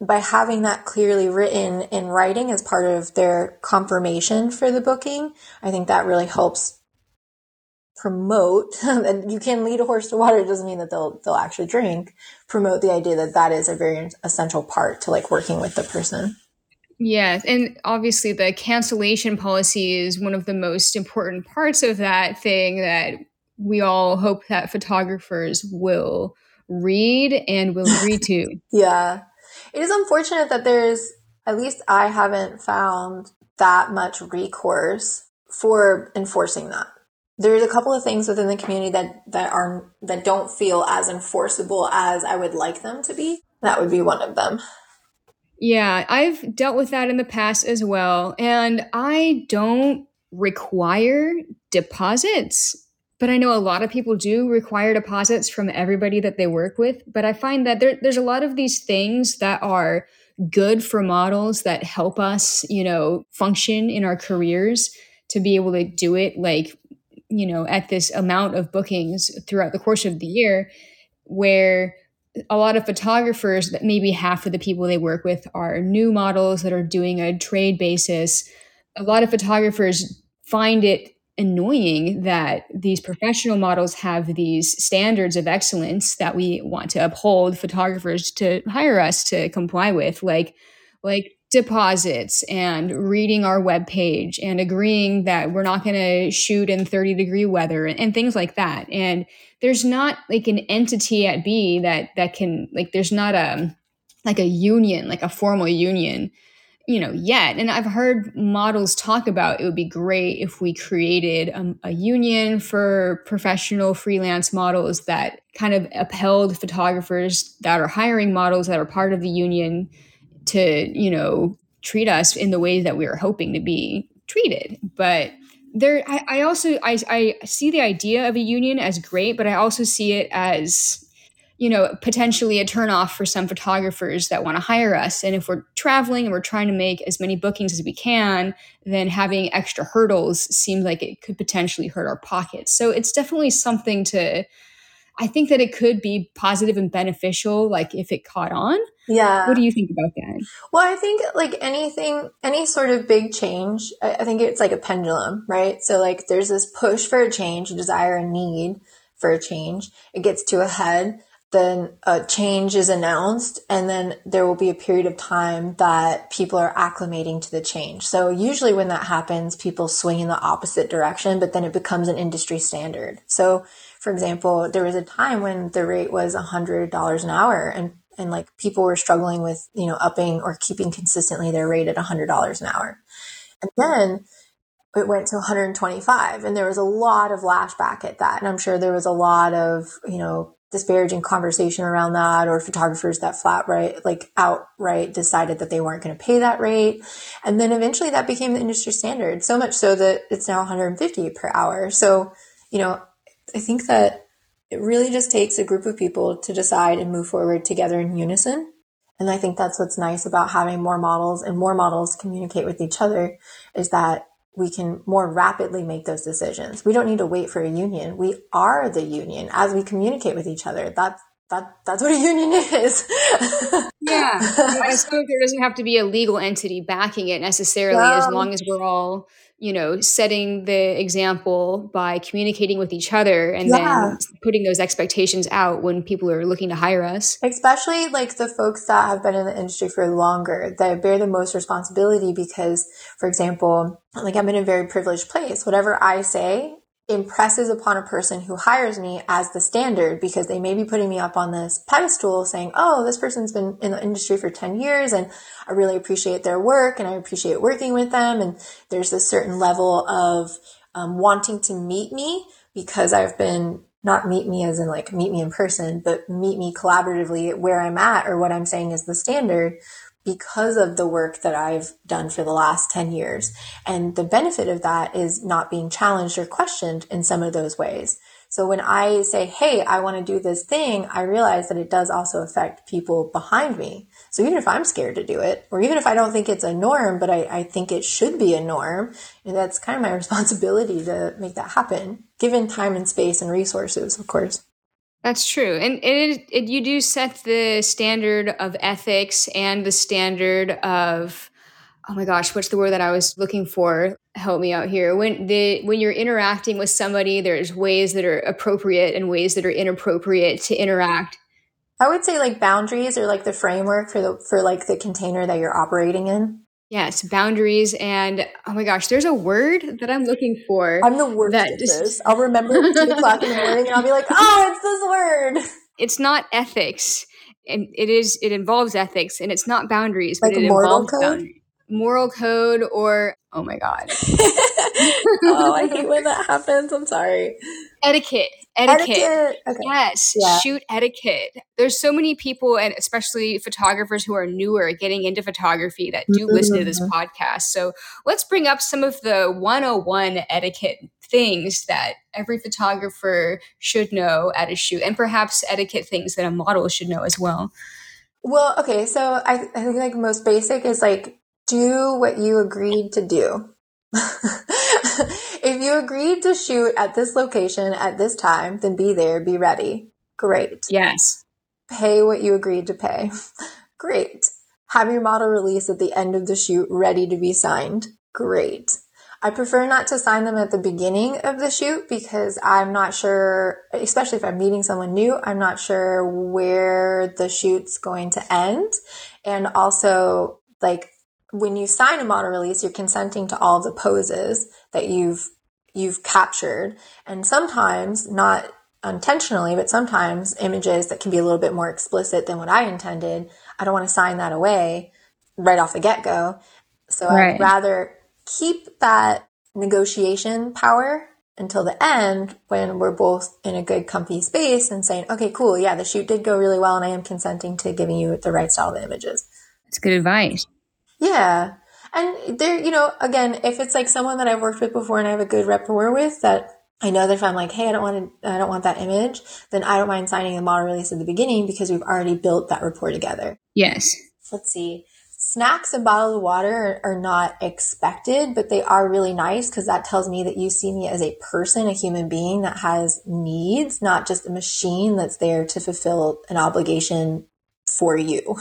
by having that clearly written in writing as part of their confirmation for the booking, I think that really helps promote and you can lead a horse to water it doesn't mean that they'll they'll actually drink promote the idea that that is a very essential part to like working with the person Yes, and obviously the cancellation policy is one of the most important parts of that thing that we all hope that photographers will read and will agree to. yeah. It is unfortunate that there's at least I haven't found that much recourse for enforcing that there's a couple of things within the community that that are that don't feel as enforceable as I would like them to be. That would be one of them. Yeah, I've dealt with that in the past as well, and I don't require deposits, but I know a lot of people do require deposits from everybody that they work with. But I find that there, there's a lot of these things that are good for models that help us, you know, function in our careers to be able to do it like you know, at this amount of bookings throughout the course of the year, where a lot of photographers that maybe half of the people they work with are new models that are doing a trade basis. A lot of photographers find it annoying that these professional models have these standards of excellence that we want to uphold photographers to hire us to comply with like like deposits and reading our web page and agreeing that we're not going to shoot in 30 degree weather and, and, things like that. And there's not like an entity at b that that can like there's not a like a union like a formal union you know yet. And i've heard models talk about it would be great if we created a, a union for professional freelance models that kind of upheld photographers that are hiring models that are part of the union to you know treat us in the ways that we were hoping to be treated. But there I, I, also I, I see the idea of a union as great but i also see it as you know potentially a turnoff for some photographers that want to hire us. And if we're traveling and we're trying to make as many bookings as we can then having extra hurdles seems like it could potentially hurt our pockets. So it's definitely something to i think that it could be positive and beneficial like if it caught on yeah. What do you think about that? Well, I think like anything, any sort of big change, I, I think it's like a pendulum, right? So like there's this push for a change, a desire, a need for a change. It gets to a head, then a change is announced, and then there will be a period of time that people are acclimating to the change. So usually when that happens, people swing in the opposite direction, but then it becomes an industry standard. So for example, there was a time when the rate was $100 an hour and and like people were struggling with you know upping or keeping consistently their rate at $100 an hour. And then it went to 125 and there was a lot of lashback at that. And i'm sure there was a lot of you know disparaging conversation around that or photographers that flat right like outright decided that they weren't going to pay that rate. And then eventually that became the industry standard so much so that it's now 150 per hour. So you know i think that It really just takes a group of people to decide and move forward together in unison. And I think that's what's nice about having more models and more models communicate with each other is that we can more rapidly make those decisions. We don't need to wait for a union. We are the union as we communicate with each other. That's that that's what a union is. yeah, I suppose there doesn't have to be a legal entity backing it necessarily, um, as long as we're all you know setting the example by communicating with each other and yeah. then putting those expectations out when people are looking to hire us especially like the folks that have been in the industry for longer that bear the most responsibility because for example like i'm in a very privileged place whatever i say impresses upon a person who hires me as the standard because they may be putting me up on this pedestal saying, Oh, this person's been in the industry for 10 years and I really appreciate their work and I appreciate working with them. And there's this certain level of um, wanting to meet me because I've been not meet me as in like meet me in person, but meet me collaboratively where I'm at or what I'm saying is the standard because of the work that I've done for the last 10 years. And the benefit of that is not being challenged or questioned in some of those ways. So when I say, Hey, I want to do this thing, I realize that it does also affect people behind me. So even if I'm scared to do it, or even if I don't think it's a norm, but I, I think it should be a norm, that's kind of my responsibility to make that happen, given time and space and resources, of course. That's true. And it, it, you do set the standard of ethics and the standard of, oh my gosh, what's the word that I was looking for? Help me out here. When the when you're interacting with somebody, there's ways that are appropriate and ways that are inappropriate to interact. I would say like boundaries or like the framework for the for like the container that you're operating in. Yes, boundaries and oh my gosh, there's a word that I'm looking for. I'm the worst that at this. I'll remember at two o'clock in the morning and I'll be like, oh, it's this word. It's not ethics. And it is it involves ethics and it's not boundaries, like but it involves code? boundaries. Moral code or oh my god. oh, I hate when that happens. I'm sorry. Etiquette etiquette. etiquette. Okay. Yes, yeah. shoot etiquette. There's so many people, and especially photographers who are newer getting into photography that do mm-hmm. listen to this mm-hmm. podcast. So let's bring up some of the 101 etiquette things that every photographer should know at a shoot, and perhaps etiquette things that a model should know as well. Well, okay, so I, I think like most basic is like do what you agreed to do. if you agreed to shoot at this location at this time, then be there, be ready. Great. Yes. Pay what you agreed to pay. Great. Have your model release at the end of the shoot ready to be signed. Great. I prefer not to sign them at the beginning of the shoot because I'm not sure, especially if I'm meeting someone new, I'm not sure where the shoot's going to end. And also, like, when you sign a model release, you're consenting to all the poses that you've you've captured. And sometimes, not intentionally, but sometimes images that can be a little bit more explicit than what I intended, I don't want to sign that away right off the get-go. So right. I'd rather keep that negotiation power until the end when we're both in a good comfy space and saying, okay, cool. Yeah, the shoot did go really well and I am consenting to giving you the right style of images. That's good advice. Yeah. And there, you know, again, if it's like someone that I've worked with before and I have a good rapport with that I know that if I'm like, hey, I don't want to, I don't want that image, then I don't mind signing the model release at the beginning because we've already built that rapport together. Yes. Let's see. Snacks and bottled water are, are not expected, but they are really nice because that tells me that you see me as a person, a human being that has needs, not just a machine that's there to fulfill an obligation for you.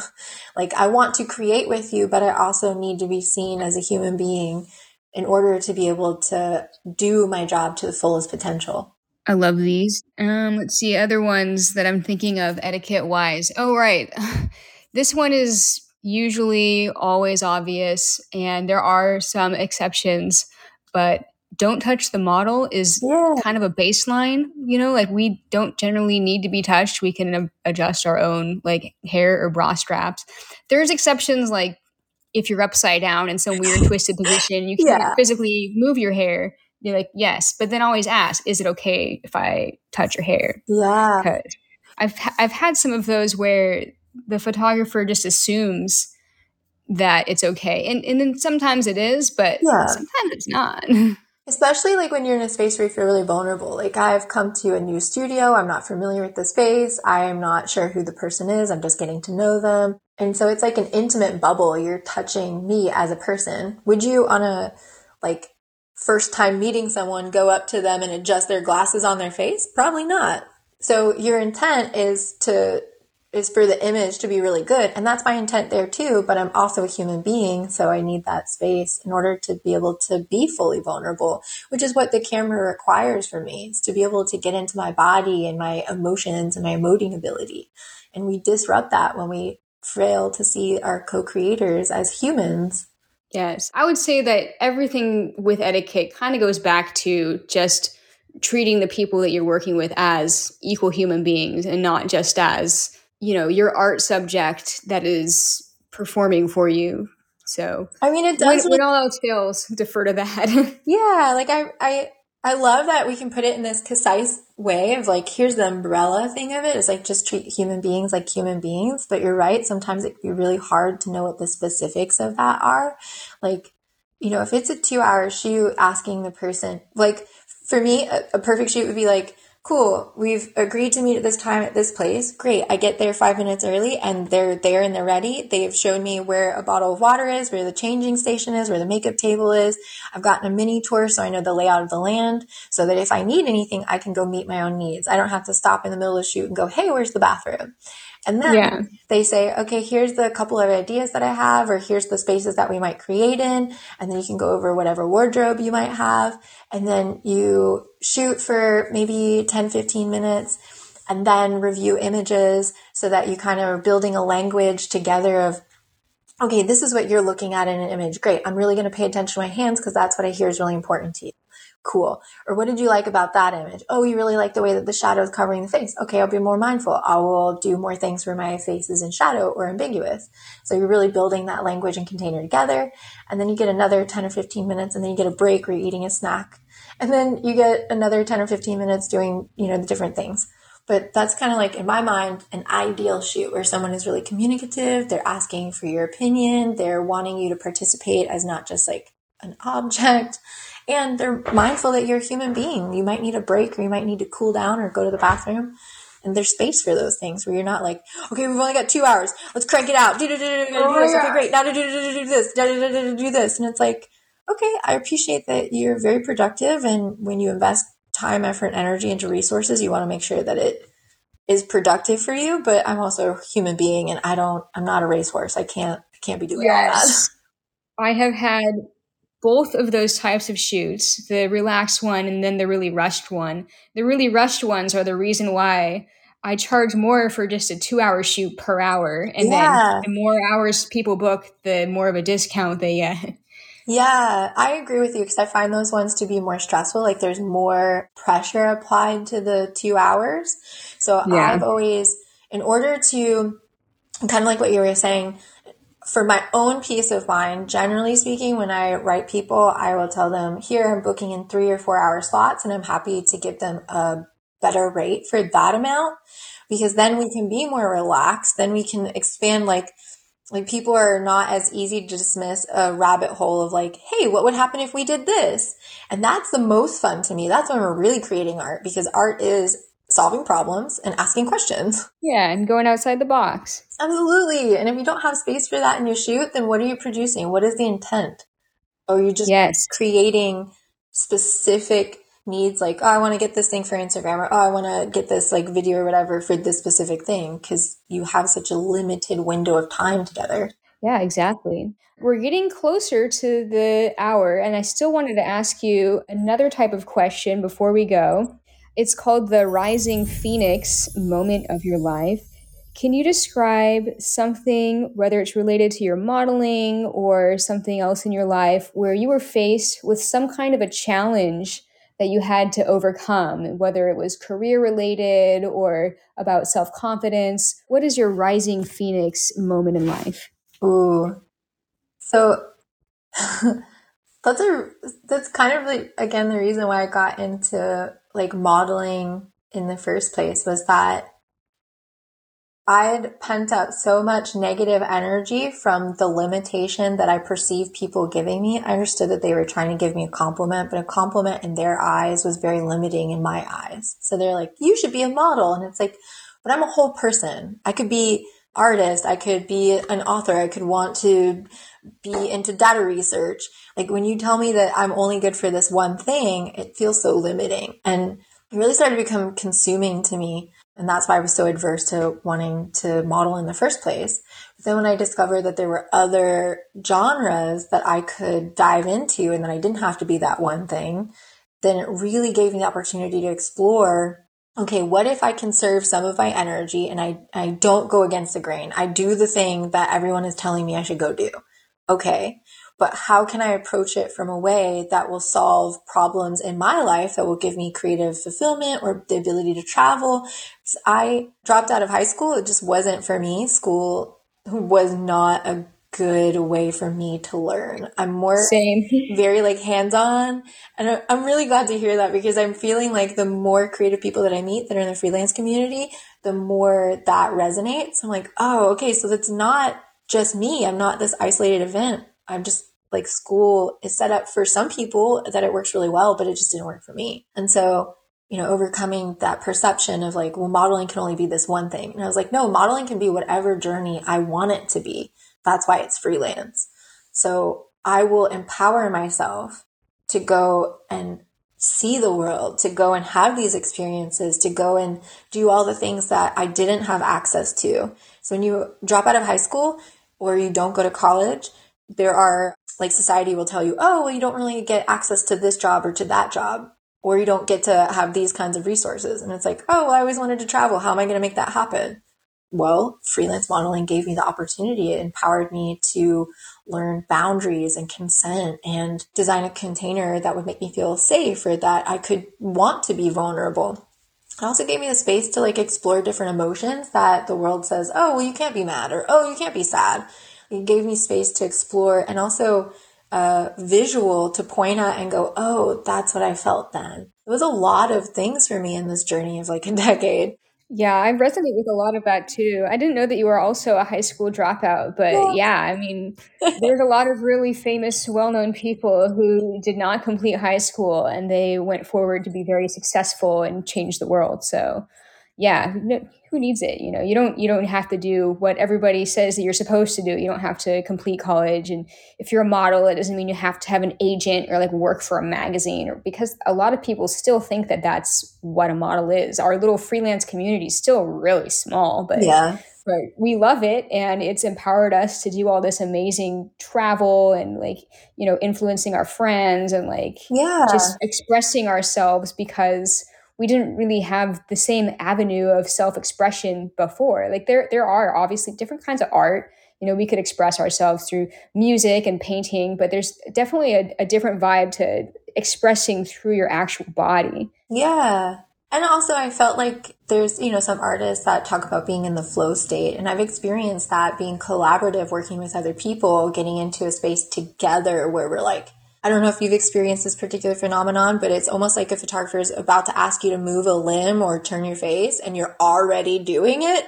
Like I want to create with you, but I also need to be seen as a human being in order to be able to do my job to the fullest potential. I love these. Um, let's see other ones that I'm thinking of etiquette wise. Oh, right. This one is usually always obvious, and there are some exceptions, but don't touch the model is yeah. kind of a baseline you know like we don't generally need to be touched. We can adjust our own like hair or bra straps. There's exceptions like if you're upside down in some weird twisted position you can't yeah. physically move your hair. You're like yes but then always ask is it okay if i touch your hair? Yeah. I've i've had some of those where the photographer just assumes that it's okay. And and then sometimes it is but yeah. sometimes it's not Especially like when you're in a space where you feel really vulnerable. Like I've come to a new studio. I'm not familiar with the space. I am not sure who the person is. I'm just getting to know them. And so it's like an intimate bubble. You're touching me as a person. Would you on a like first time meeting someone go up to them and adjust their glasses on their face? Probably not. So your intent is to is for the image to be really good. And that's my intent there too. But I'm also a human being. So I need that space in order to be able to be fully vulnerable, which is what the camera requires for me is to be able to get into my body and my emotions and my emoting ability. And we disrupt that when we fail to see our co-creators as humans. Yes. I would say that everything with etiquette kind of goes back to just treating the people that you're working with as equal human beings and not just as you know your art subject that is performing for you. So i mean it does when, when all else fails defer to that. Yeah like i i i love that we can put it in this concise way of like here's the umbrella thing of it's like just treat human beings like human beings. But you're right sometimes it can be really hard to know what the specifics of that are. Like you know if it's a two hour shoot asking the person like for me a, a perfect shoot would be like cool, we've agreed to meet at this time at this place. Great. I get there five minutes early and they're there and they're ready. They've shown me where a bottle of water is, where the changing station is, where the makeup table is. I've gotten a mini tour so I know the layout of the land so that if I need anything, I can go meet my own needs. I don't have to stop in the middle of the shoot and go, Hey, where's the bathroom? And then yeah. they say, okay, here's the couple of ideas that I have, or here's the spaces that we might create in. And then you can go over whatever wardrobe you might have. And then you shoot for maybe 10, 15 minutes and then review images so that you kind of are building a language together of, okay, this is what you're looking at in an image. Great. I'm really going to pay attention to my hands because that's what I hear is really important to you cool. Or what did you like about that image? Oh, you really like the way that the shadow is covering the face. Okay, I'll be more mindful. I will do more things where my face is in shadow or ambiguous. So you're really building that language and container together. And then you get another 10 or 15 minutes and then you get a break where you're eating a snack. And then you get another 10 or 15 minutes doing, you know, the different things. But that's kind of like, in my mind, an ideal shoot where someone is really communicative. They're asking for your opinion. They're wanting you to participate as not just like an object and they're mindful that you're a human being. You might need a break or you might need to cool down or go to the bathroom. And there's space for those things where you're not like, okay, we've only got two hours. Let's crank it out. Do, do, do, do, do, oh this. Okay, great. Now do, do, do, do, do this. Do, do, do, do, do this. And it's like, okay, I appreciate that you're very productive. And when you invest time, effort, energy into resources, you want to make sure that it is productive for you. But I'm also a human being and I don't, I'm not a racehorse. I can't, I can't be doing yes. all that. I have had both of those types of shoots, the relaxed one and then the really rushed one. The really rushed ones are the reason why I charge more for just a two hour shoot per hour. And yeah. then the more hours people book, the more of a discount they get. Yeah, I agree with you because I find those ones to be more stressful. Like there's more pressure applied to the two hours. So yeah. I've always, in order to kind of like what you were saying, for my own peace of mind, generally speaking, when I write people, I will tell them, here I'm booking in three or four hour slots and I'm happy to give them a better rate for that amount because then we can be more relaxed. Then we can expand like, like people are not as easy to dismiss a rabbit hole of like, hey, what would happen if we did this? And that's the most fun to me. That's when we're really creating art because art is solving problems and asking questions. Yeah, and going outside the box. Absolutely. And if you don't have space for that in your shoot, then what are you producing? What is the intent? Or you're just yes. creating specific needs like, oh, I want to get this thing for Instagram or oh, I want to get this like video or whatever for this specific thing because you have such a limited window of time together. Yeah, exactly. We're getting closer to the hour, and I still wanted to ask you another type of question before we go. It's called the Rising Phoenix Moment of Your Life. Can you describe something, whether it's related to your modeling or something else in your life, where you were faced with some kind of a challenge that you had to overcome, whether it was career related or about self confidence? What is your Rising Phoenix moment in life? Ooh. So that's a that's kind of like again the reason why I got into like modeling in the first place was that I'd pent up so much negative energy from the limitation that I perceived people giving me. I understood that they were trying to give me a compliment, but a compliment in their eyes was very limiting in my eyes. So they're like, you should be a model. And it's like, but I'm a whole person. I could be artist. I could be an author. I could want to be into data research. Like when you tell me that I'm only good for this one thing, it feels so limiting and it really started to become consuming to me. And that's why I was so adverse to wanting to model in the first place. But then when I discovered that there were other genres that I could dive into and that I didn't have to be that one thing, then it really gave me the opportunity to explore okay, what if I conserve some of my energy and I, I don't go against the grain? I do the thing that everyone is telling me I should go do. Okay but how can I approach it from a way that will solve problems in my life that will give me creative fulfillment or the ability to travel? I dropped out of high school. It just wasn't for me. School was not a good way for me to learn. I'm more Same. very like hands-on and I'm really glad to hear that because I'm feeling like the more creative people that I meet that are in the freelance community, the more that resonates. I'm like, oh, okay, so that's not just me. I'm not this isolated event. I'm just like school is set up for some people that it works really well, but it just didn't work for me. And so, you know, overcoming that perception of like, well, modeling can only be this one thing. And I was like, no, modeling can be whatever journey I want it to be. That's why it's freelance. So I will empower myself to go and see the world, to go and have these experiences, to go and do all the things that I didn't have access to. So when you drop out of high school or you don't go to college, there are like society will tell you, oh, well, you don't really get access to this job or to that job, or you don't get to have these kinds of resources. And it's like, oh, well, I always wanted to travel. How am I going to make that happen? Well, freelance modeling gave me the opportunity. It empowered me to learn boundaries and consent and design a container that would make me feel safe or that I could want to be vulnerable. It also gave me the space to like explore different emotions that the world says, oh, well, you can't be mad or oh, you can't be sad. It gave me space to explore and also a visual to point at and go, oh, that's what I felt then. It was a lot of things for me in this journey of like a decade. Yeah, I resonate with a lot of that too. I didn't know that you were also a high school dropout, but yeah, yeah I mean, there's a lot of really famous, well known people who did not complete high school and they went forward to be very successful and change the world. So, yeah, who needs it you know? You don't you don't have to do what everybody says that you're supposed to do. You don't have to complete college. And if you're a model it doesn't mean you have to have an agent or like work for a magazine or because a lot of people still think that that's what a model is. Our little freelance community is still really small but yeah. but we love it and it's empowered us to do all this amazing travel and like you know influencing our friends and like yeah. just expressing ourselves because we didn't really have the same avenue of self-expression before. Like there there are obviously different kinds of art. You know we could express ourselves through music and painting but there's definitely a, a different vibe to expressing through your actual body. Yeah. And also i felt like there's you know some artists that talk about being in the flow state and i've experienced that being collaborative working with other people getting into a space together where we're like I don't know if you've experienced this particular phenomenon, but it's almost like a photographer is about to ask you to move a limb or turn your face and you're already doing it.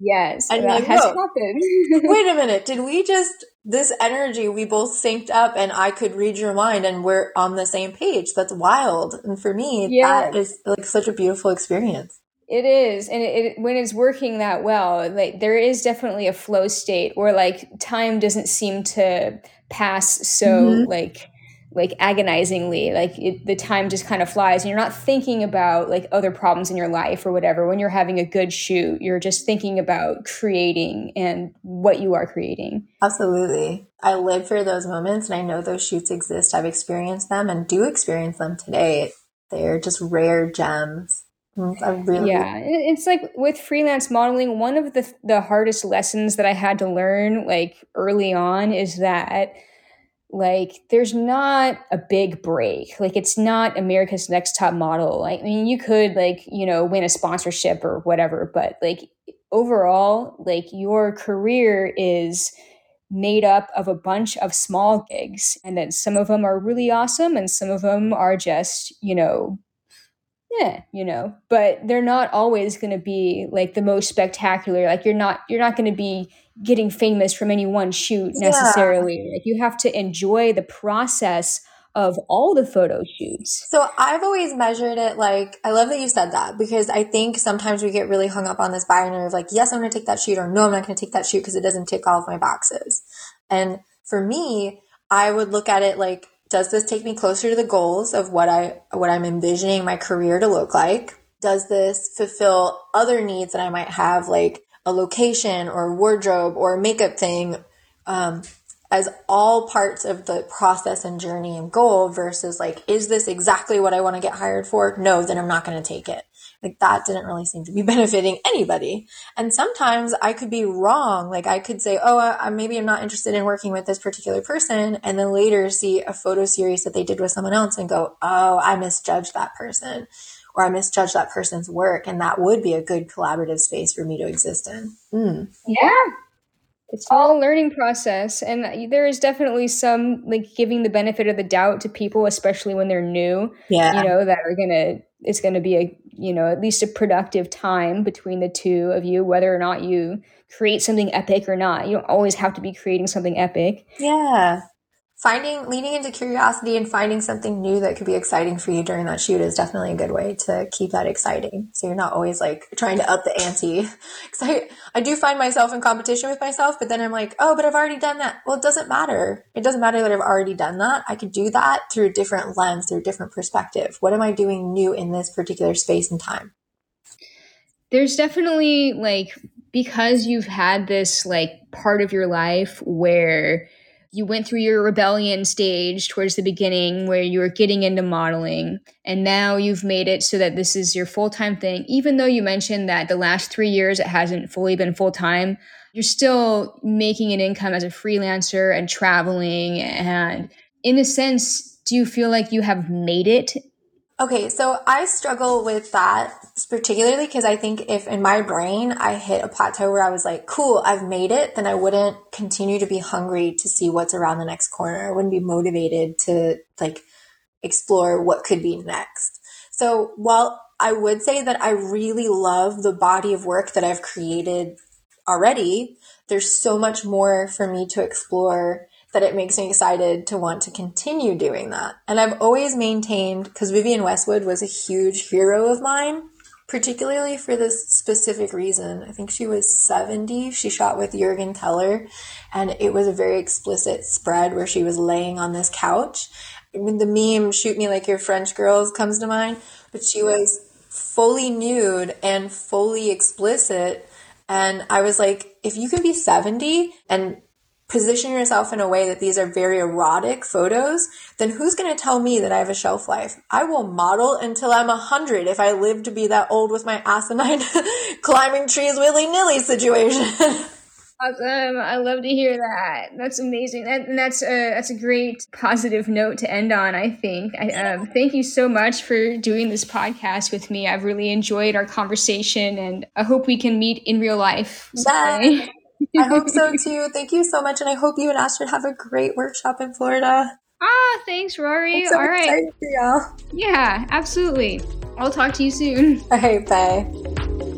Yes, and that like, has happened. wait a minute, did we just this energy we both synced up and I could read your mind and we're on the same page? That's wild. And for me, that is like such a beautiful experience. It is, and it, it, when it's working that well, like there is definitely a flow state where like time doesn't seem to pass so mm-hmm. like like agonizingly like it, the time just kind of flies and you're not thinking about like other problems in your life or whatever. When you're having a good shoot you're just thinking about creating and what you are creating. Absolutely. I live for those moments and i know those shoots exist. I've experienced them and do experience them today. They're just rare gems. Really yeah it's like with freelance modeling one of the the hardest lessons that i had to learn like early on is that like there's not a big break. Like it's not america's next top model. Like i mean you could like you know win a sponsorship or whatever but like overall like your career is made up of a bunch of small gigs and then some of them are really awesome and some of them are just you know yeah, you know, but they're not always going to be like the most spectacular. Like you're not you're not going to be getting famous from any one shoot necessarily. Yeah. Like you have to enjoy the process of all the photo shoots. So I've always measured it like I love that you said that because I think sometimes we get really hung up on this binary of like yes I'm going to take that shoot or no I'm not going to take that shoot because it doesn't tick all of my boxes. And for me, I would look at it like does this take me closer to the goals of what I what I'm envisioning my career to look like? Does this fulfill other needs that I might have like a location or wardrobe or makeup thing um, as all parts of the process and journey and goal versus like, is this exactly what I want to get hired for? No, then I'm not going to take it. Like that didn't really seem to be benefiting anybody. And sometimes I could be wrong. Like I could say, oh, I, maybe I'm not interested in working with this particular person. And then later see a photo series that they did with someone else and go, oh, I misjudged that person or I misjudged that person's work. And that would be a good collaborative space for me to exist in. Mm. Yeah, it's all a learning process and there is definitely some like giving the benefit of the doubt to people especially when they're new yeah you know that are gonna it's gonna be a you know at least a productive time between the two of you whether or not you create something epic or not. You don't always have to be creating something epic. Yeah finding leaning into curiosity and finding something new that could be exciting for you during that shoot is definitely a good way to keep that exciting. So you're not always like trying to up the ante. Because I, I do find myself in competition with myself but then i'm like oh but i've already done that. Well it doesn't matter. It doesn't matter that i've already done that. I could do that through a different lens through a different perspective. What am i doing new in this particular space and time? There's definitely like because you've had this like part of your life where you went through your rebellion stage towards the beginning where you were getting into modeling and now you've made it so that this is your full-time thing. Even though you mentioned that the last three years it hasn't fully been full-time you're still making an income as a freelancer and traveling and in a sense do you feel like you have made it Okay, so I struggle with that particularly because I think if in my brain I hit a plateau where I was like, cool, I've made it, then I wouldn't continue to be hungry to see what's around the next corner. I wouldn't be motivated to like explore what could be next. So while I would say that I really love the body of work that I've created already, there's so much more for me to explore that it makes me excited to want to continue doing that. And I've always maintained, because Vivienne Westwood was a huge hero of mine, particularly for this specific reason. I think she was 70. She shot with Juergen Teller, and it was a very explicit spread where she was laying on this couch. I mean, the meme, shoot me like your French girls, comes to mind, but she was fully nude and fully explicit. And I was like, if you can be 70 and position yourself in a way that these are very erotic photos, then who's going to tell me that I have a shelf life? I will model until I'm a hundred if I live to be that old with my asinine climbing trees willy nilly situation. Awesome! I love to hear that. That's amazing. That, and that's a that's a great positive note to end on. I think. I, um, thank you so much for doing this podcast with me. I've really enjoyed our conversation, and I hope we can meet in real life. Someday. I hope so too. Thank you so much. And I hope you and Astrid have a great workshop in Florida. Ah, thanks, Roarie. So All right. Yeah, absolutely. I'll talk to you soon. All right, bye.